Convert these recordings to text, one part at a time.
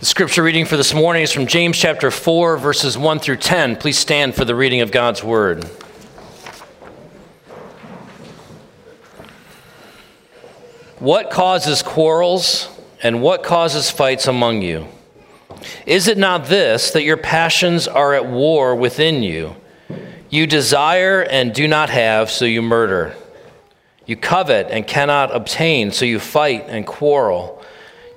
The scripture reading for this morning is from James chapter 4, verses 1 through 10. Please stand for the reading of God's word. What causes quarrels and what causes fights among you? Is it not this, that your passions are at war within you? You desire and do not have, so you murder. You covet and cannot obtain, so you fight and quarrel.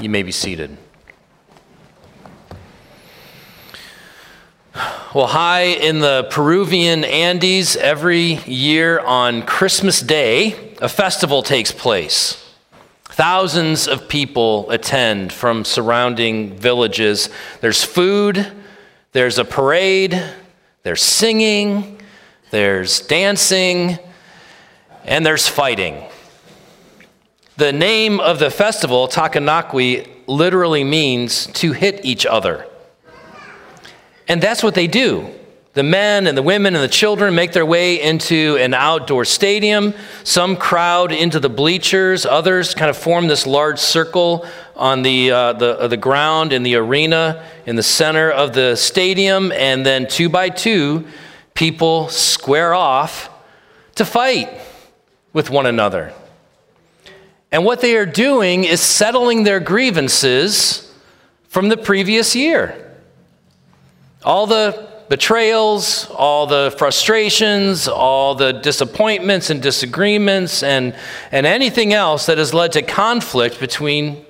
You may be seated. Well, high in the Peruvian Andes, every year on Christmas Day, a festival takes place. Thousands of people attend from surrounding villages. There's food, there's a parade, there's singing, there's dancing, and there's fighting. The name of the festival, Takanakuy, literally means to hit each other. And that's what they do. The men and the women and the children make their way into an outdoor stadium. Some crowd into the bleachers. Others kind of form this large circle on the, uh, the, uh, the ground in the arena in the center of the stadium. And then two by two, people square off to fight with one another. And what they are doing is settling their grievances from the previous year. All the betrayals, all the frustrations, all the disappointments and disagreements, and, and anything else that has led to conflict between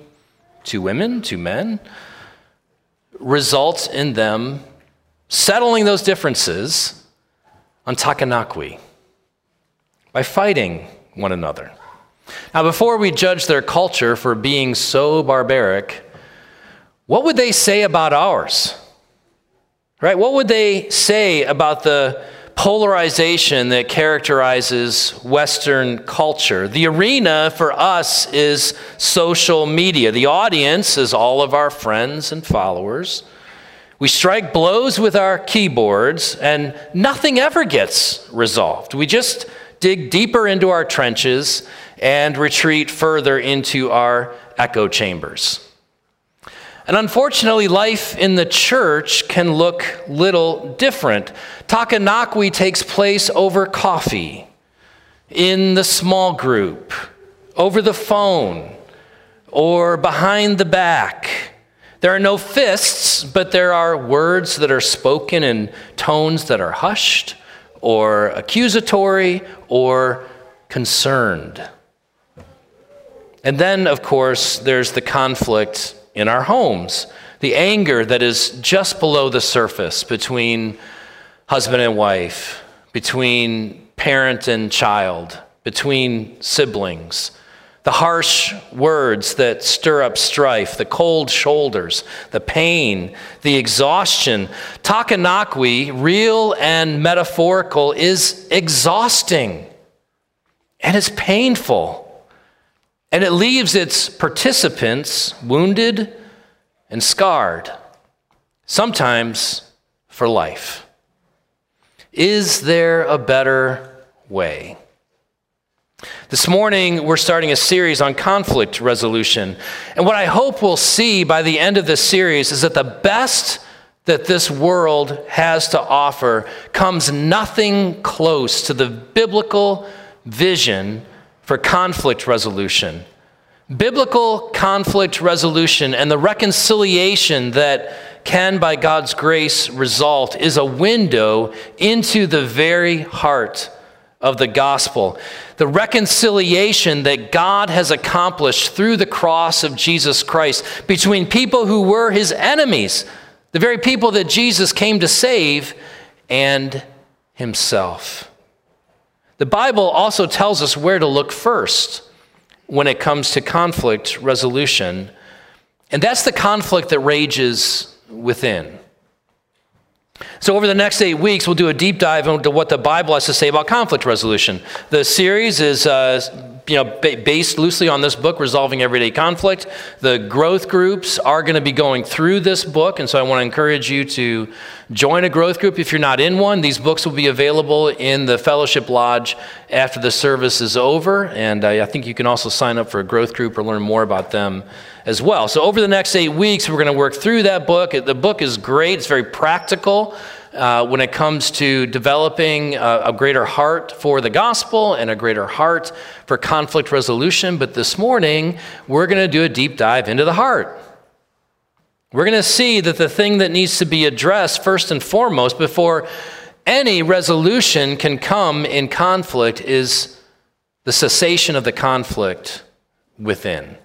two women, two men, results in them settling those differences on Takanakuy by fighting one another. Now, before we judge their culture for being so barbaric, what would they say about ours? Right? What would they say about the polarization that characterizes Western culture? The arena for us is social media. The audience is all of our friends and followers. We strike blows with our keyboards, and nothing ever gets resolved. We just dig deeper into our trenches and retreat further into our echo chambers. And unfortunately, life in the church can look little different. Takanakuy takes place over coffee, in the small group, over the phone, or behind the back. There are no fists, but there are words that are spoken in tones that are hushed, or accusatory, or concerned. And then, of course, there's the conflict in our homes, the anger that is just below the surface between husband and wife, between parent and child, between siblings. The harsh words that stir up strife, the cold shoulders, the pain, the exhaustion. Takanakuy, real and metaphorical, is exhausting and it's painful. And it leaves its participants wounded and scarred, sometimes for life. Is there a better way? This morning, we're starting a series on conflict resolution. And what I hope we'll see by the end of this series is that the best that this world has to offer comes nothing close to the biblical vision for conflict resolution, Biblical conflict resolution and the reconciliation that can, by God's grace, result is a window into the very heart of the gospel. The reconciliation that God has accomplished through the cross of Jesus Christ between people who were his enemies, the very people that Jesus came to save, and himself. The Bible also tells us where to look first when it comes to conflict resolution, and that's the conflict that rages within. So, over the next eight weeks, we'll do a deep dive into what the Bible has to say about conflict resolution. The series is uh, you know, based loosely on this book, Resolving Everyday Conflict. The growth groups are going to be going through this book, and so I want to encourage you to join a growth group if you're not in one. These books will be available in the Fellowship Lodge after the service is over, and I think you can also sign up for a growth group or learn more about them as well. So, over the next eight weeks, we're going to work through that book. The book is great, it's very practical. Uh, when it comes to developing a, a, greater heart for the gospel and a greater heart for conflict resolution. But this morning, we're going to do a deep dive into the heart. We're going to see that the thing that needs to be addressed first and foremost before any resolution can come in conflict is the cessation of the conflict within.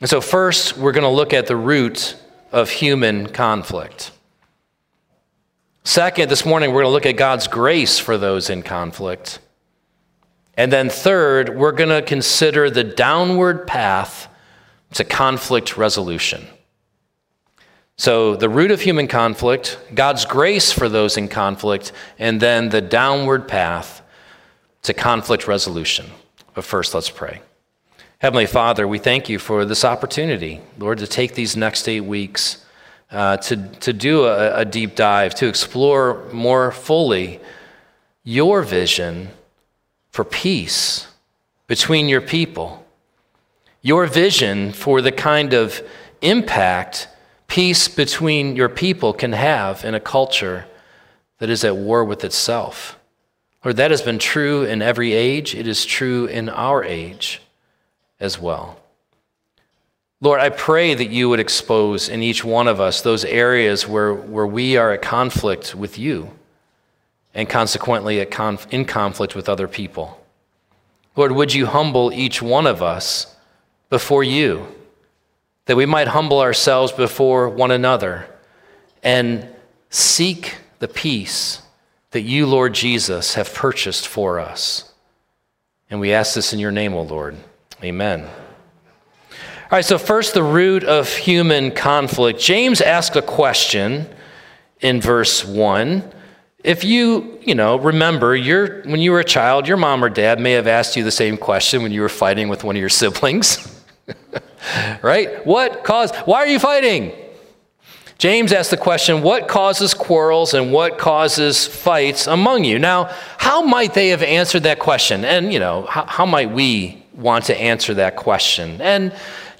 And so, first, we're going to look at the root of human conflict. Second, this morning we're going to look at God's grace for those in conflict. And then third, we're going to consider the downward path to conflict resolution. So, the root of human conflict, God's grace for those in conflict, and then the downward path to conflict resolution. But first, let's pray. Heavenly Father, we thank you for this opportunity, Lord, to take these next eight weeks uh, to, to do a, a deep dive, to explore more fully your vision for peace between your people, your vision for the kind of impact peace between your people can have in a culture that is at war with itself. Lord, that has been true in every age. It is true in our age as well. Lord, I pray that you would expose in each one of us those areas where, where we are at conflict with you and consequently conf- in conflict with other people. Lord, would you humble each one of us before you, that we might humble ourselves before one another and seek the peace that you, Lord Jesus, have purchased for us. And we ask this in your name, O Lord. Amen. All right, so first, the root of human conflict. James asked a question in verse 1. If you, you know, remember, you when you were a child, your mom or dad may have asked you the same question when you were fighting with one of your siblings. right? What caused, why are you fighting? James asked the question, what causes quarrels and what causes fights among you? Now, how might they have answered that question? And, you know, how, how might we want to answer that question? And,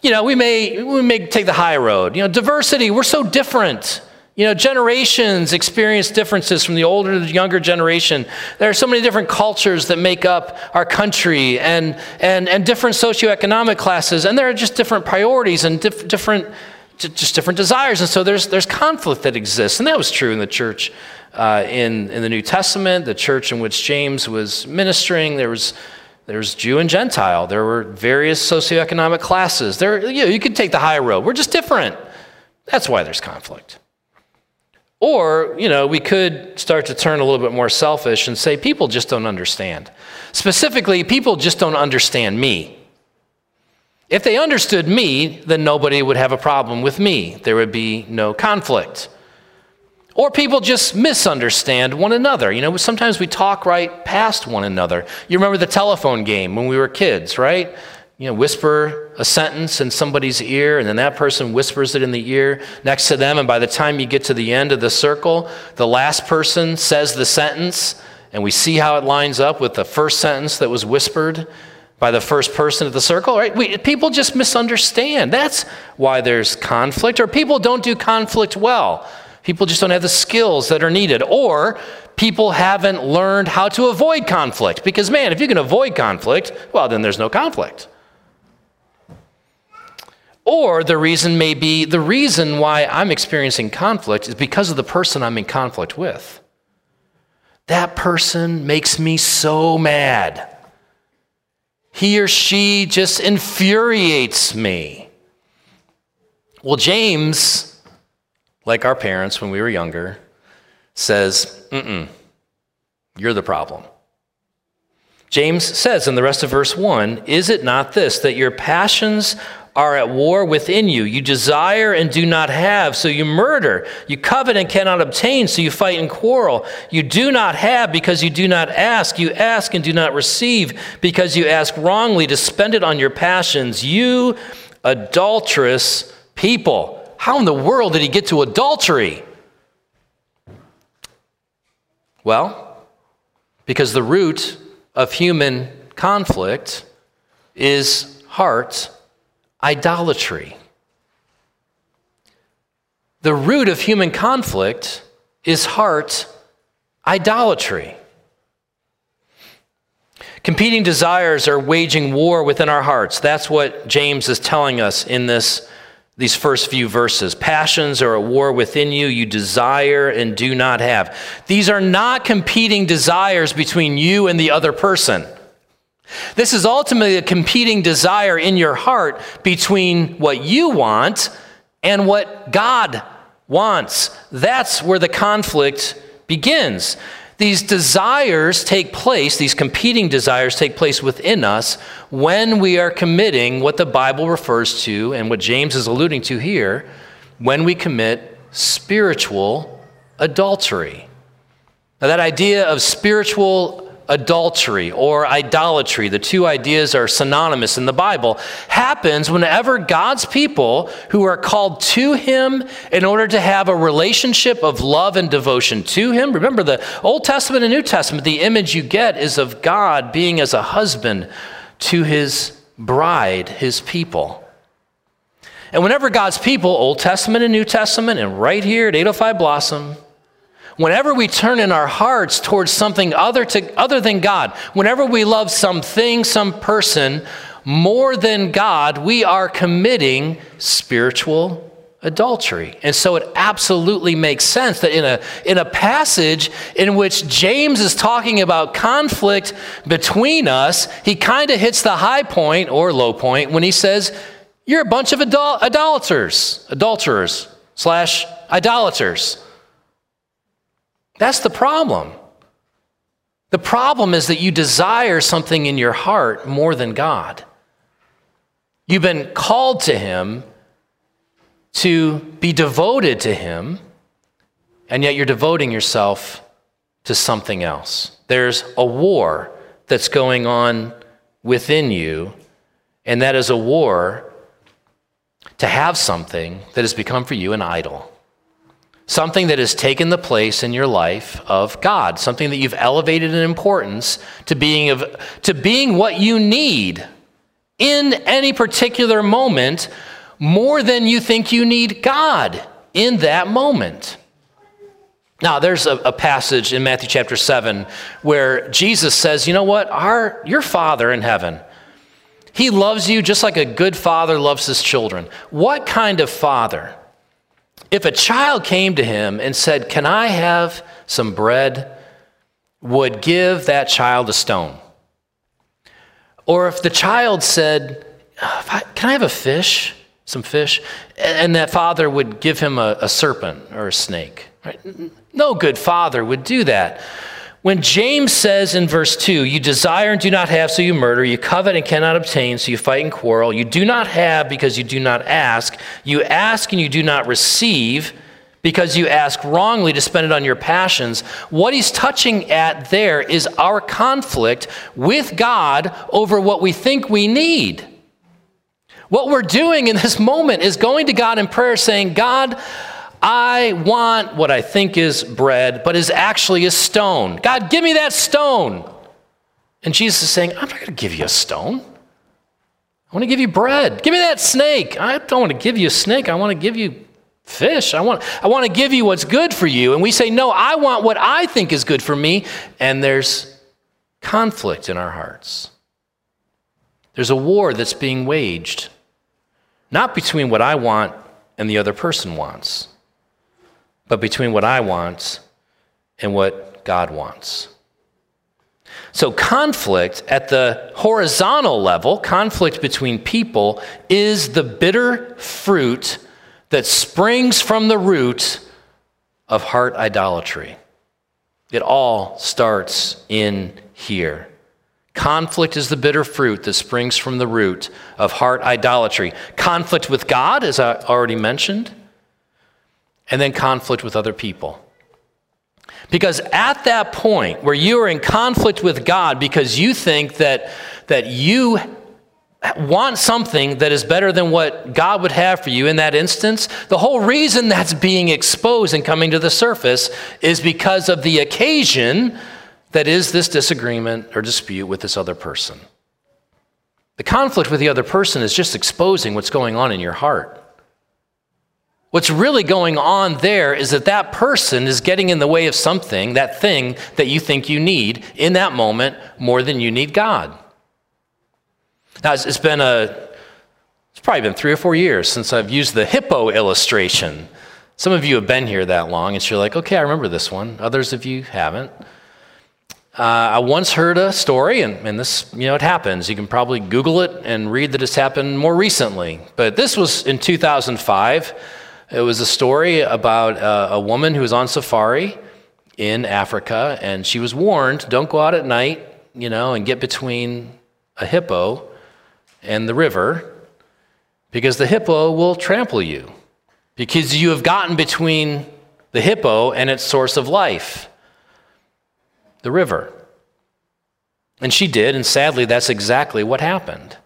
you know, we may, we may take the high road. You know, diversity, we're so different. You know, generations experience differences from the older to the younger generation. There are so many different cultures that make up our country and, and, and different socioeconomic classes, and there are just different priorities and dif- different, just different desires. And so there's, there's conflict that exists. And that was true in the church uh, in, in the New Testament, the church in which James was ministering. There was there's Jew and Gentile. There were various socioeconomic classes. There, you, know, you could take the high road. We're just different. That's why there's conflict. Or, you know, we could start to turn a little bit more selfish and say people just don't understand. Specifically, people just don't understand me. If they understood me, then nobody would have a problem with me. There would be no conflict. Or people just misunderstand one another. You know, sometimes we talk right past one another. You remember the telephone game when we were kids, right? You know, whisper a sentence in somebody's ear, and then that person whispers it in the ear next to them. And by the time you get to the end of the circle, the last person says the sentence, and we see how it lines up with the first sentence that was whispered by the first person of the circle, right? We, people just misunderstand. That's why there's conflict, or people don't do conflict well. People just don't have the skills that are needed. Or people haven't learned how to avoid conflict. Because, man, if you can avoid conflict, well, then there's no conflict. Or the reason may be the reason why I'm experiencing conflict is because of the person I'm in conflict with. That person makes me so mad. He or she just infuriates me. Well, James, like our parents when we were younger, says, Mm-mm, you're the problem. James says in the rest of verse 1 Is it not this, that your passions are at war within you? You desire and do not have, so you murder. You covet and cannot obtain, so you fight and quarrel. You do not have because you do not ask. You ask and do not receive because you ask wrongly to spend it on your passions. You adulterous people. How in the world did he get to adultery? Well, because the root of human conflict is heart idolatry. The root of human conflict is heart idolatry. Competing desires are waging war within our hearts. That's what James is telling us in this these first few verses. Passions are at war within you, you desire and do not have. These are not competing desires between you and the other person. This is ultimately a competing desire in your heart between what you want and what God wants. That's where the conflict begins. These desires take place, these competing desires take place within us when we are committing what the Bible refers to and what James is alluding to here when we commit spiritual adultery. Now, that idea of spiritual adultery or idolatry, the two ideas are synonymous in the Bible, happens whenever God's people who are called to Him in order to have a relationship of love and devotion to Him. Remember, the Old Testament and New Testament, the image you get is of God being as a husband to His bride, His people. And whenever God's people, Old Testament and New Testament, and right here at 805 Blossom, Whenever we turn in our hearts towards something other, to, other than God, whenever we love something, some person more than God, we are committing spiritual adultery. And so it absolutely makes sense that in a, in a passage in which James is talking about conflict between us, he kind of hits the high point or low point when he says, You're a bunch of adul- idolaters, adulterers slash idolaters. That's the problem. The problem is that you desire something in your heart more than God. You've been called to Him to be devoted to Him, and yet you're devoting yourself to something else. There's a war that's going on within you, and that is a war to have something that has become for you an idol something that has taken the place in your life of God, something that you've elevated in importance to being, of, to being what you need in any particular moment more than you think you need God in that moment. Now, there's a, a, passage in Matthew chapter 7 where Jesus says, You know what? Our, your Father in heaven, He loves you just like a good father loves his children. What kind of father if a child came to him and said, Can I have some bread? would give that child a stone. Or if the child said, Can I have a fish? Some fish? And that father would give him a, a serpent or a snake. Right? No good father would do that. When James says in verse 2, you desire and do not have, so you murder, you covet and cannot obtain, so you fight and quarrel, you do not have because you do not ask, you ask and you do not receive because you ask wrongly to spend it on your passions, what he's touching at there is our conflict with God over what we think we need. What we're doing in this moment is going to God in prayer saying, God, I want what I think is bread, but is actually a stone. God, give me that stone. And Jesus is saying, I'm not going to give you a stone. I want to give you bread. Give me that snake. I don't want to give you a snake. I want to give you fish. I want, I want to give you what's good for you. And we say, No, I want what I think is good for me. And there's conflict in our hearts. There's a war that's being waged not between what I want and the other person wants, but between what I want and what God wants. So, conflict at the horizontal level, conflict between people, is the bitter fruit that springs from the root of heart idolatry. It all starts in here. Conflict is the bitter fruit that springs from the root of heart idolatry. Conflict with God, as I already mentioned, and then conflict with other people. Because at that point where you are in conflict with God because you think that, that you want something that is better than what God would have for you in that instance, the whole reason that's being exposed and coming to the surface is because of the occasion that is this disagreement or dispute with this other person. The conflict with the other person is just exposing what's going on in your heart. What's really going on there is that that person is getting in the way of something, that thing that you think you need in that moment more than you need God. Now, it's been a, it's probably been three or four years since I've used the hippo illustration. Some of you have been here that long, and you're like, okay, I remember this one. Others of you haven't. Uh, I once heard a story, and, and this, you know, it happens. You can probably Google it and read that it's happened more recently. But this was in 2005. It was a story about a, a woman who was on safari in Africa, and she was warned don't go out at night, you know, and get between a hippo and the river because the hippo will trample you because you have gotten between the hippo and its source of life, the river. And she did, and sadly, that's exactly what happened.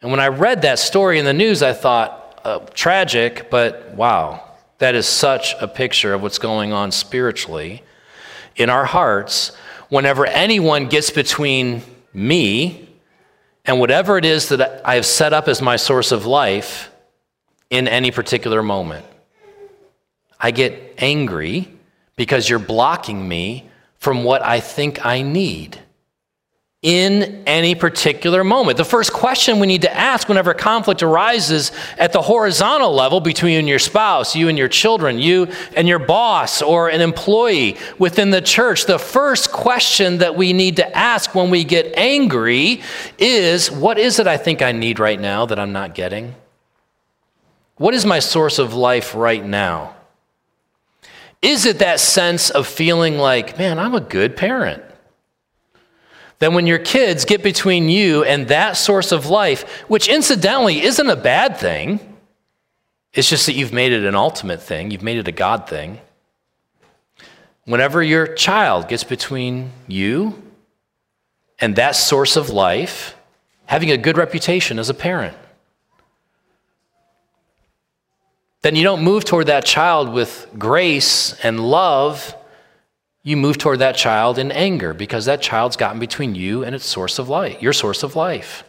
And when I read that story in the news, I thought, uh, tragic, but wow, that is such a picture of what's going on spiritually in our hearts whenever anyone gets between me and whatever it is that I have set up as my source of life in any particular moment. I get angry because you're blocking me from what I think I need in any particular moment. The first question we need to ask whenever conflict arises at the horizontal level between your spouse, you and your children, you and your boss, or an employee within the church, the first question that we need to ask when we get angry is what is it I think I need right now that I'm not getting? What is my source of life right now? Is it that sense of feeling like, man, I'm a good parent? then when your kids get between you and that source of life, which incidentally isn't a bad thing, it's just that you've made it an ultimate thing, you've made it a God thing. Whenever your child gets between you and that source of life, having a good reputation as a parent, then you don't move toward that child with grace and love you move toward that child in anger because that child's gotten between you and its source of life, your source of life.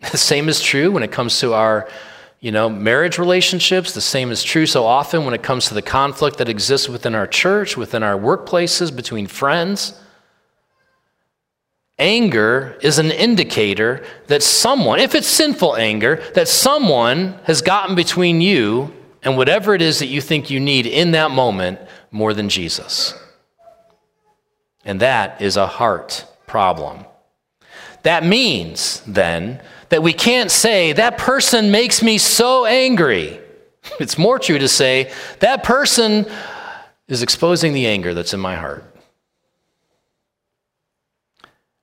The same is true when it comes to our, you know, marriage relationships. The same is true so often when it comes to the conflict that exists within our church, within our workplaces, between friends. Anger is an indicator that someone, if it's sinful anger, that someone has gotten between you and whatever it is that you think you need in that moment more than Jesus. And that is a heart problem. That means, then, that we can't say, that person makes me so angry. It's more true to say, that person is exposing the anger that's in my heart.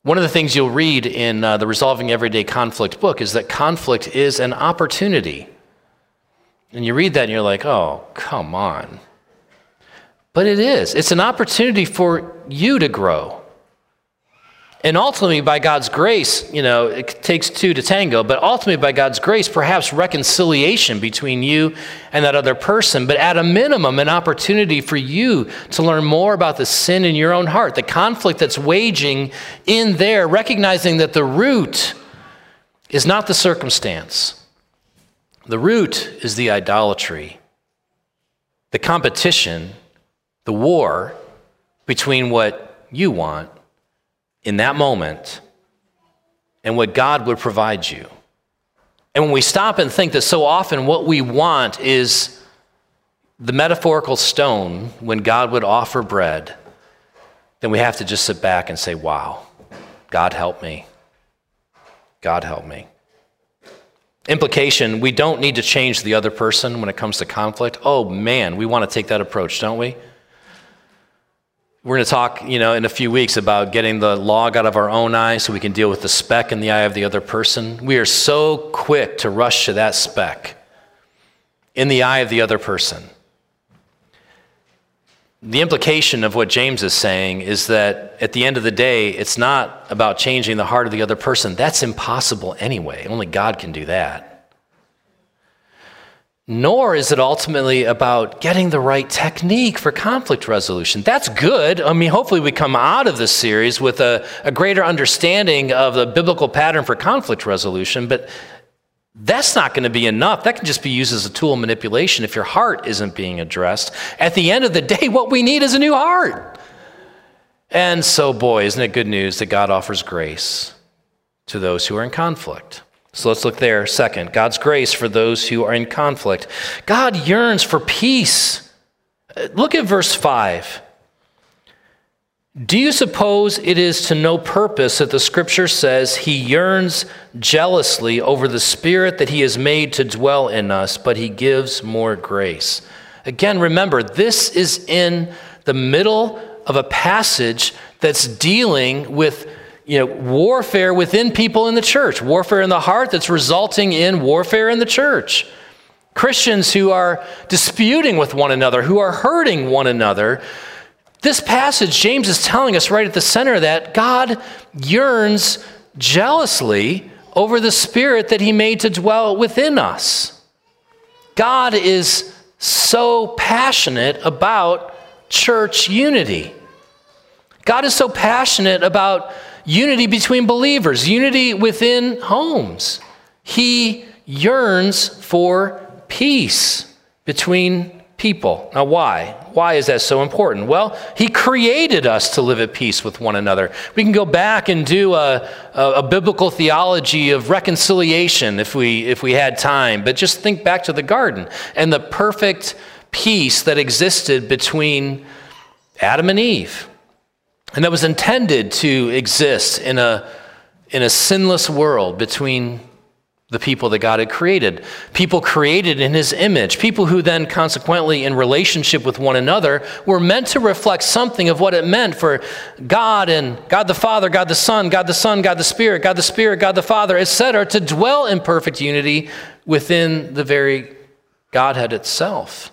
One of the things you'll read in uh, the Resolving Everyday Conflict book is that conflict is an opportunity. And you read that and you're like, oh, come on. But it is. It's an opportunity for you to grow. And ultimately, by God's grace, you know, it takes two to tango, but ultimately, by God's grace, perhaps reconciliation between you and that other person, but at a minimum, an opportunity for you to learn more about the sin in your own heart, the conflict that's waging in there, recognizing that the root is not the circumstance, the root is the idolatry, the competition the war between what you want in that moment and what God would provide you. And when we stop and think that so often what we want is the metaphorical stone when God would offer bread, then we have to just sit back and say, wow, God help me. God help me. Implication we don't need to change the other person when it comes to conflict. Oh man, we want to take that approach, don't we? We're going to talk, you know, in a few weeks about getting the log out of our own eye so we can deal with the speck in the eye of the other person. We are so quick to rush to that speck in the eye of the other person. The implication of what James is saying is that at the end of the day, it's not about changing the heart of the other person. That's impossible anyway. Only God can do that nor is it ultimately about getting the right technique for conflict resolution. That's good. I mean, hopefully, we come out of this series with a, a, greater understanding of the biblical pattern for conflict resolution, but that's not going to be enough. That can just be used as a tool of manipulation if your heart isn't being addressed. At the end of the day, what we need is a new heart. And so, boy, isn't it good news that God offers grace to those who are in conflict? So let's look there. Second, God's grace for those who are in conflict. God yearns for peace. Uh, look at verse 5. Do you suppose it is to no purpose that the scripture says he yearns jealously over the spirit that he has made to dwell in us, but he gives more grace? Again, remember, this is in the middle of a passage that's dealing with you know, warfare within people in the church, warfare in the heart that's resulting in warfare in the church. Christians who are disputing with one another, who are hurting one another. This passage, James is telling us right at the center that God yearns jealously over the spirit that he made to dwell within us. God is so passionate about church unity. God is so passionate about unity between believers, unity within homes. He yearns for peace between people. Now, why? Why is that so important? Well, He created us to live at peace with one another. We can go back and do a, a, a, biblical theology of reconciliation if we, if we had time, but just think back to the garden and the perfect peace that existed between Adam and Eve and that was intended to exist in a, in a sinless world between the people that God had created. People created in his image. People who then, consequently, in relationship with one another, were meant to reflect something of what it meant for God and God the Father, God the Son, God the Son, God the Spirit, God the Spirit, God the Father, etc., to dwell in perfect unity within the very Godhead itself.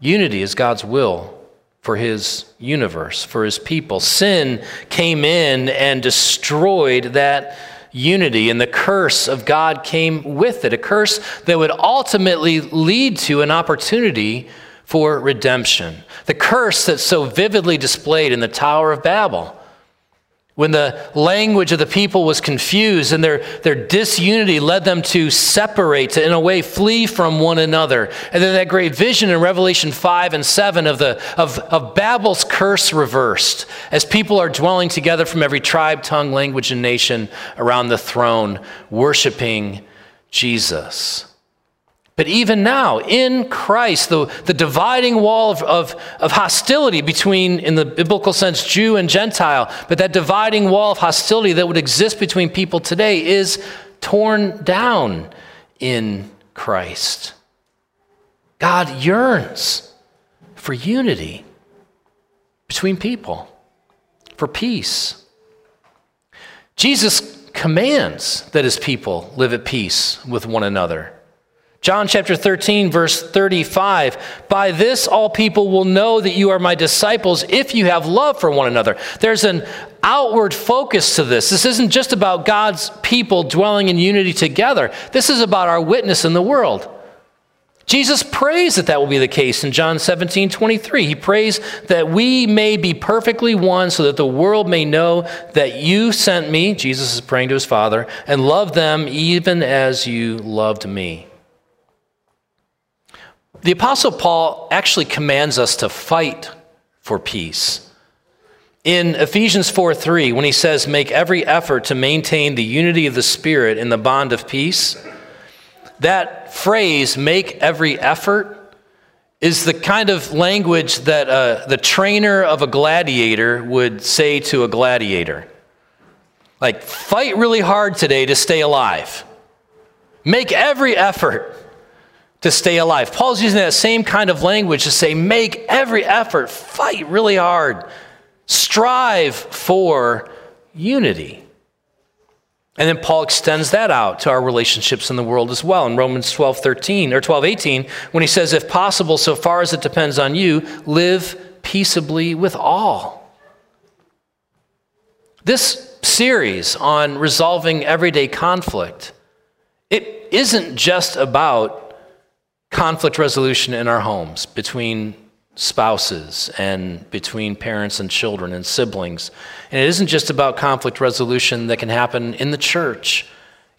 Unity is God's will for his universe, for his people. Sin came in and destroyed that unity, and the curse of God came with it a curse that would ultimately lead to an opportunity for redemption. The curse that's so vividly displayed in the Tower of Babel when the language of the people was confused and their, their disunity led them to separate, to in a way flee from one another. And then that great vision in Revelation 5 and 7 of, the, of, of Babel's curse reversed as people are dwelling together from every tribe, tongue, language, and nation around the throne, worshiping Jesus. But even now, in Christ, the, the dividing wall of, of, of, hostility between, in the biblical sense, Jew and Gentile, but that dividing wall of hostility that would exist between people today is torn down in Christ. God yearns for unity between people, for peace. Jesus commands that his people live at peace with one another. John chapter 13, verse 35 By this all people will know that you are my disciples if you have love for one another. There's an outward focus to this. This isn't just about God's people dwelling in unity together, this is about our witness in the world. Jesus prays that that will be the case in John 17, 23. He prays that we may be perfectly one so that the world may know that you sent me, Jesus is praying to his Father, and love them even as you loved me. The Apostle Paul actually commands us to fight for peace. In Ephesians 4 3, when he says, Make every effort to maintain the unity of the Spirit in the bond of peace, that phrase, make every effort, is the kind of language that uh, the trainer of a gladiator would say to a gladiator. Like, fight really hard today to stay alive. Make every effort to stay alive. Paul's using that same kind of language to say, make every effort, fight really hard Strive for unity. And then Paul extends that out to our relationships in the world as well in Romans 12, 13, or 12, 18, when he says, If possible, so far as it depends on you, live peaceably with all. This series on resolving everyday conflict, it isn't just about conflict resolution in our homes between spouses and between parents and children and siblings. And it isn't just about conflict resolution that can happen in the church.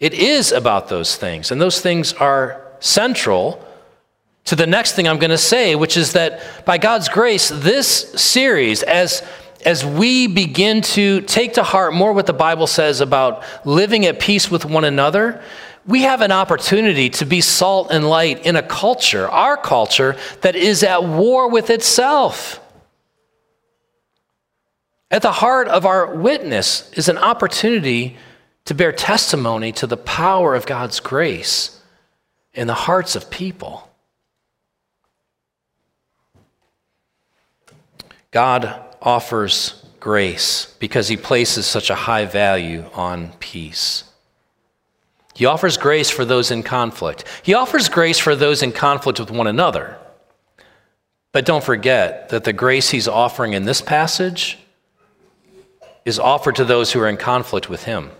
It is about those things. And those things are central to the next thing I'm going to say, which is that by God's grace, this series, as as we begin to take to heart more what the Bible says about living at peace with one another, we have an opportunity to be salt and light in a culture, our culture, that is at war with itself. At the heart of our witness is an opportunity to bear testimony to the power of God's grace in the hearts of people. God offers grace because he places such a high value on peace. He offers grace for those in conflict. He offers grace for those in conflict with one another. But don't forget that the grace he's offering in this passage is offered to those who are in conflict with him.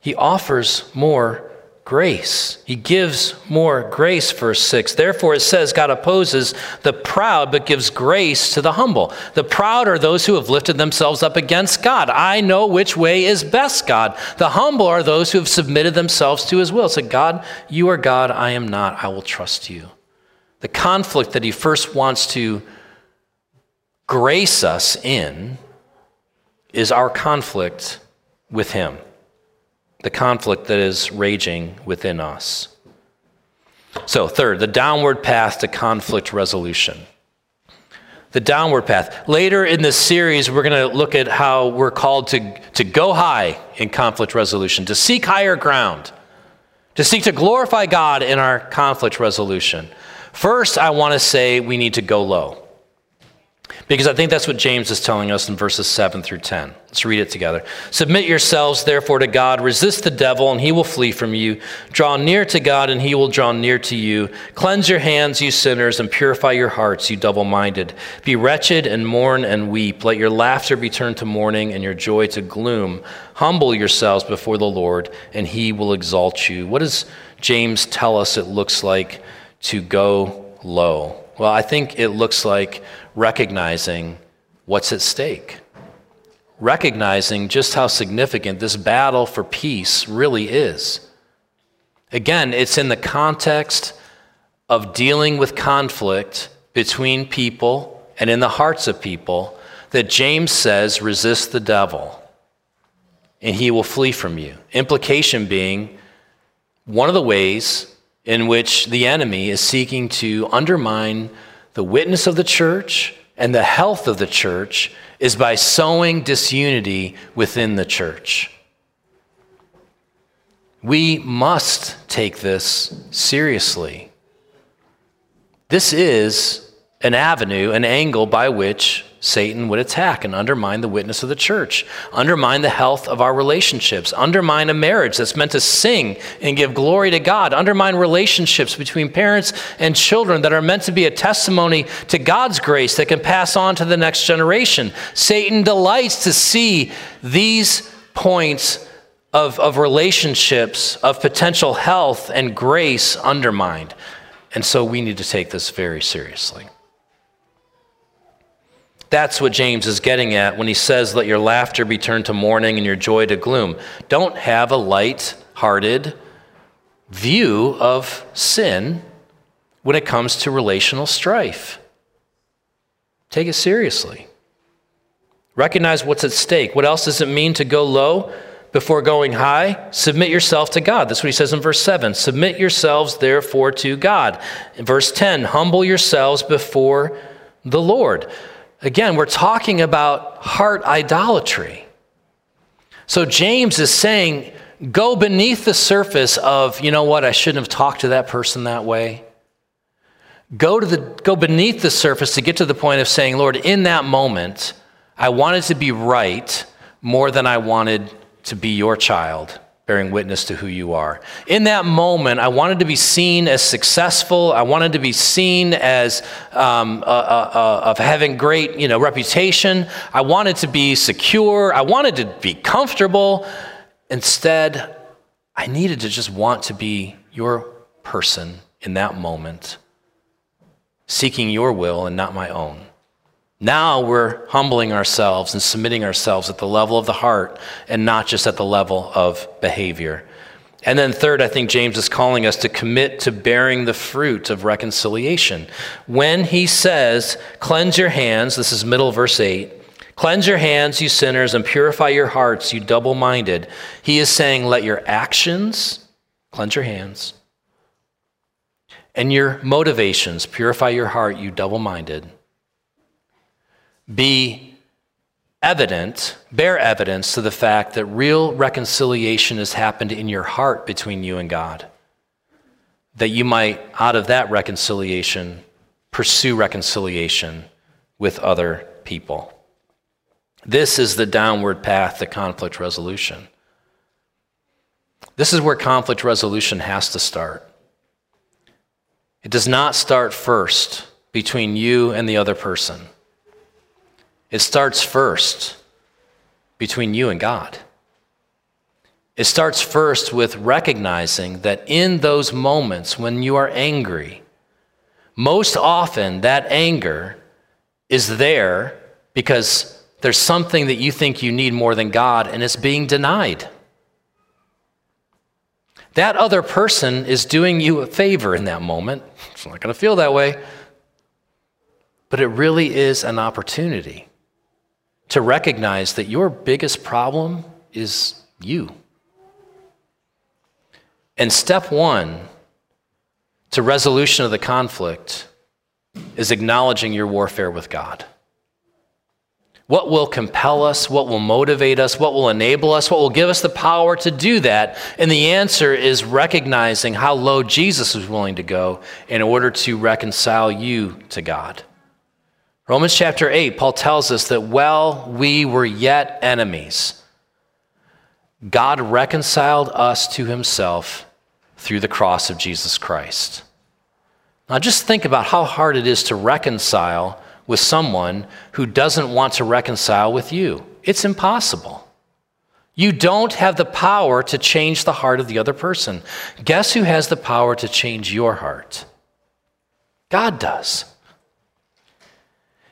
He offers more grace. He gives more grace, verse 6. Therefore, it says God opposes the proud, but gives grace to the humble. The proud are those who have lifted themselves up against God. I know which way is best, God. The humble are those who have submitted themselves to his will. So, God, you are God, I am not. I will trust you. The conflict that he first wants to grace us in is our conflict with him the conflict that is raging within us. So, third, the downward path to conflict resolution. The downward path. Later in this series, we're going to look at how we're called to, to go high in conflict resolution, to seek higher ground, to seek to glorify God in our conflict resolution. First, I want to say we need to go low. Because I think that's what James is telling us in verses 7 through 10. Let's read it together. Submit yourselves, therefore, to God. Resist the devil, and he will flee from you. Draw near to God, and he will draw near to you. Cleanse your hands, you sinners, and purify your hearts, you double minded. Be wretched and mourn and weep. Let your laughter be turned to mourning and your joy to gloom. Humble yourselves before the Lord, and he will exalt you. What does James tell us it looks like to go low? Well, I think it looks like recognizing what's at stake, recognizing just how significant this battle for peace really is. Again, it's in the context of dealing with conflict between people and in the hearts of people that James says resist the devil and he will flee from you. Implication being one of the ways in which the enemy is seeking to undermine the witness of the church and the health of the church is by sowing disunity within the church. We must take this seriously. This is an avenue, an angle by which Satan would attack and undermine the witness of the church, undermine the health of our relationships, undermine a marriage that's meant to sing and give glory to God, undermine relationships between parents and children that are meant to be a testimony to God's grace that can pass on to the next generation. Satan delights to see these points of, of relationships, of potential health and grace undermined. And so we need to take this very seriously. That's what James is getting at when he says, Let your laughter be turned to mourning and your joy to gloom. Don't have a light hearted view of sin when it comes to relational strife. Take it seriously. Recognize what's at stake. What else does it mean to go low before going high? Submit yourself to God. That's what he says in verse 7. Submit yourselves, therefore, to God. In verse 10, humble yourselves before the Lord. Again, we're talking about heart idolatry. So James is saying, go beneath the surface of, you know what, I shouldn't have talked to that person that way. Go, to the, go beneath the surface to get to the point of saying, Lord, in that moment, I wanted to be right more than I wanted to be your child, bearing witness to who you are. In that moment, I wanted to be seen as successful. I wanted to be seen as um, uh, uh, uh, of having great, you know, reputation. I wanted to be secure. I wanted to be comfortable. Instead, I needed to just want to be your person in that moment, seeking your will and not my own. Now we're humbling ourselves and submitting ourselves at the level of the heart and not just at the level of behavior. And then, third, I think James is calling us to commit to bearing the fruit of reconciliation. When he says, Cleanse your hands, this is middle verse 8, cleanse your hands, you sinners, and purify your hearts, you double minded, he is saying, Let your actions cleanse your hands, and your motivations purify your heart, you double minded be evident, bear evidence to the fact that real reconciliation has happened in your heart between you and God. That you might, out of that reconciliation, pursue reconciliation with other people. This is the downward path to conflict resolution. This is where conflict resolution has to start. It does not start first between you and the other person. It starts first between you and God. It starts first with recognizing that in those moments when you are angry, most often that anger is there because there's something that you think you need more than God and it's being denied. That other person is doing you a favor in that moment. It's not going to feel that way. But it really is an opportunity to recognize that your biggest problem is you. And step one to resolution of the conflict is acknowledging your warfare with God. What will compel us? What will motivate us? What will enable us? What will give us the power to do that? And the answer is recognizing how low Jesus was willing to go in order to reconcile you to God. Romans chapter 8, Paul tells us that while we were yet enemies, God reconciled us to himself through the cross of Jesus Christ. Now, just think about how hard it is to reconcile with someone who doesn't want to reconcile with you. It's impossible. You don't have the power to change the heart of the other person. Guess who has the power to change your heart? God does.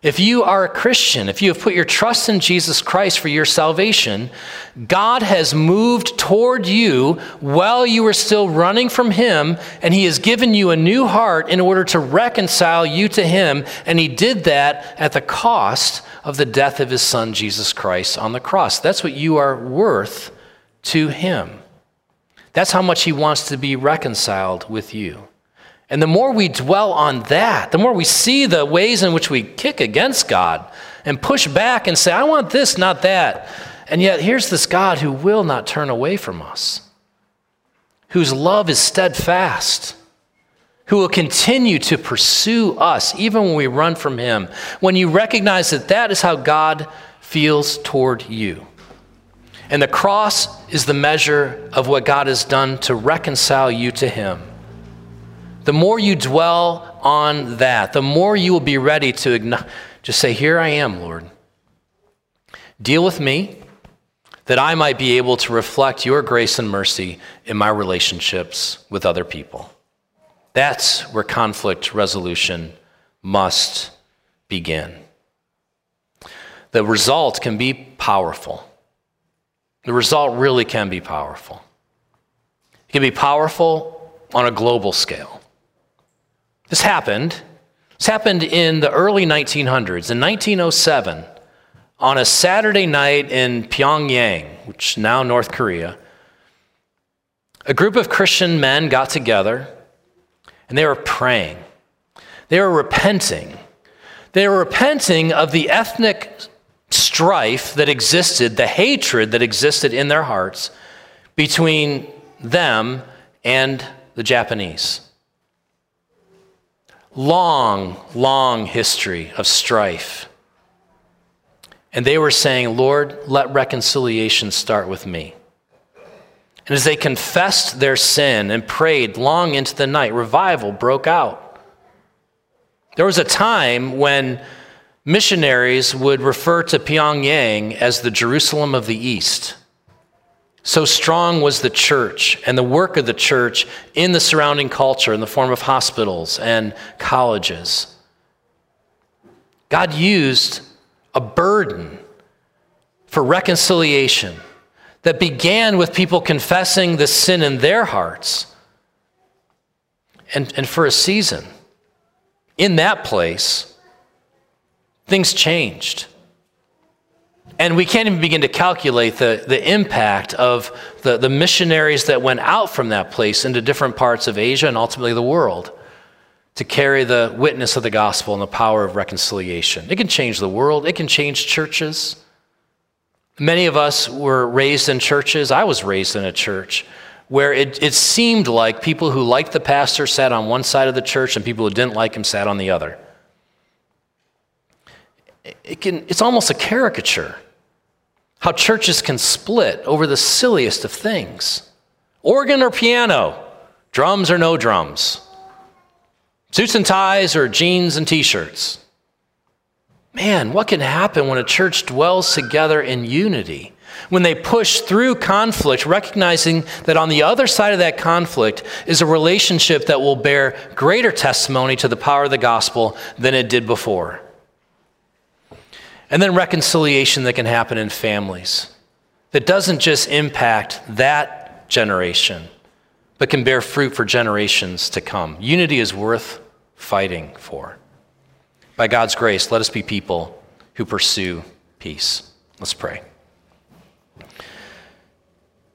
If you are a Christian, if you have put your trust in Jesus Christ for your salvation, God has moved toward you while you were still running from Him, and He has given you a new heart in order to reconcile you to Him. And He did that at the cost of the death of His Son, Jesus Christ, on the cross. That's what you are worth to Him. That's how much He wants to be reconciled with you. And the more we dwell on that, the more we see the ways in which we kick against God and push back and say, I want this, not that. And yet, here's this God who will not turn away from us, whose love is steadfast, who will continue to pursue us even when we run from Him. When you recognize that that is how God feels toward you. And the cross is the measure of what God has done to reconcile you to Him the more you dwell on that, the more you will be ready to just say, Here I am, Lord. Deal with me that I might be able to reflect your grace and mercy in my relationships with other people. That's where conflict resolution must begin. The result can be powerful. The result really can be powerful. It can be powerful on a global scale. This happened This happened in the early 1900s. In 1907, on a Saturday night in Pyongyang, which is now North Korea, a group of Christian men got together and they were praying. They were repenting. They were repenting of the ethnic strife that existed, the hatred that existed in their hearts between them and the Japanese. Long, long history of strife. And they were saying, Lord, let reconciliation start with me. And as they confessed their sin and prayed long into the night, revival broke out. There was a time when missionaries would refer to Pyongyang as the Jerusalem of the East. So strong was the church and the work of the church in the surrounding culture in the form of hospitals and colleges. God used a burden for reconciliation that began with people confessing the sin in their hearts. And, and for a season, in that place, things changed. And we can't even begin to calculate the, the impact of the, the missionaries that went out from that place into different parts of Asia and ultimately the world to carry the witness of the gospel and the power of reconciliation. It can change the world, it can change churches. Many of us were raised in churches. I was raised in a church where it, it seemed like people who liked the pastor sat on one side of the church and people who didn't like him sat on the other. It can, it's almost a caricature how churches can split over the silliest of things organ or piano, drums or no drums, suits and ties or jeans and t shirts. Man, what can happen when a church dwells together in unity? When they push through conflict, recognizing that on the other side of that conflict is a relationship that will bear greater testimony to the power of the gospel than it did before. And then reconciliation that can happen in families that doesn't just impact that generation, but can bear fruit for generations to come. Unity is worth fighting for. By God's grace, let us be people who pursue peace. Let's pray.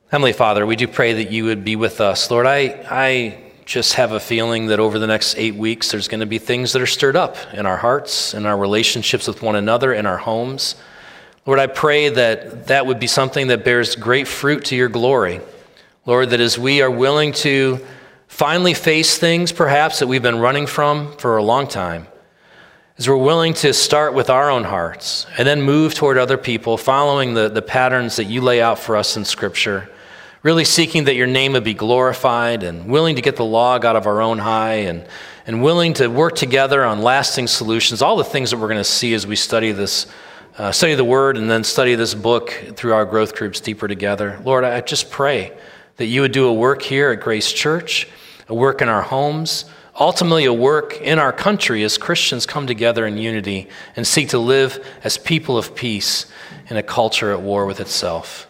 Heavenly Father, we do pray that you would be with us. Lord, I, I just have a feeling that over the next eight weeks, there's going to be things that are stirred up in our hearts, in our relationships with one another, in our homes. Lord, I pray that that would be something that bears great fruit to your glory. Lord, that as we are willing to finally face things perhaps that we've been running from for a long time, as we're willing to start with our own hearts and then move toward other people, following the, the patterns that you lay out for us in Scripture really seeking that your name would be glorified and willing to get the log out of our own high and, and willing to work together on lasting solutions, all the things that we're going to see as we study this, uh, study the word and then study this book through our growth groups deeper together. Lord, I just pray that you would do a work here at Grace Church, a work in our homes, ultimately a work in our country as Christians come together in unity and seek to live as people of peace in a culture at war with itself.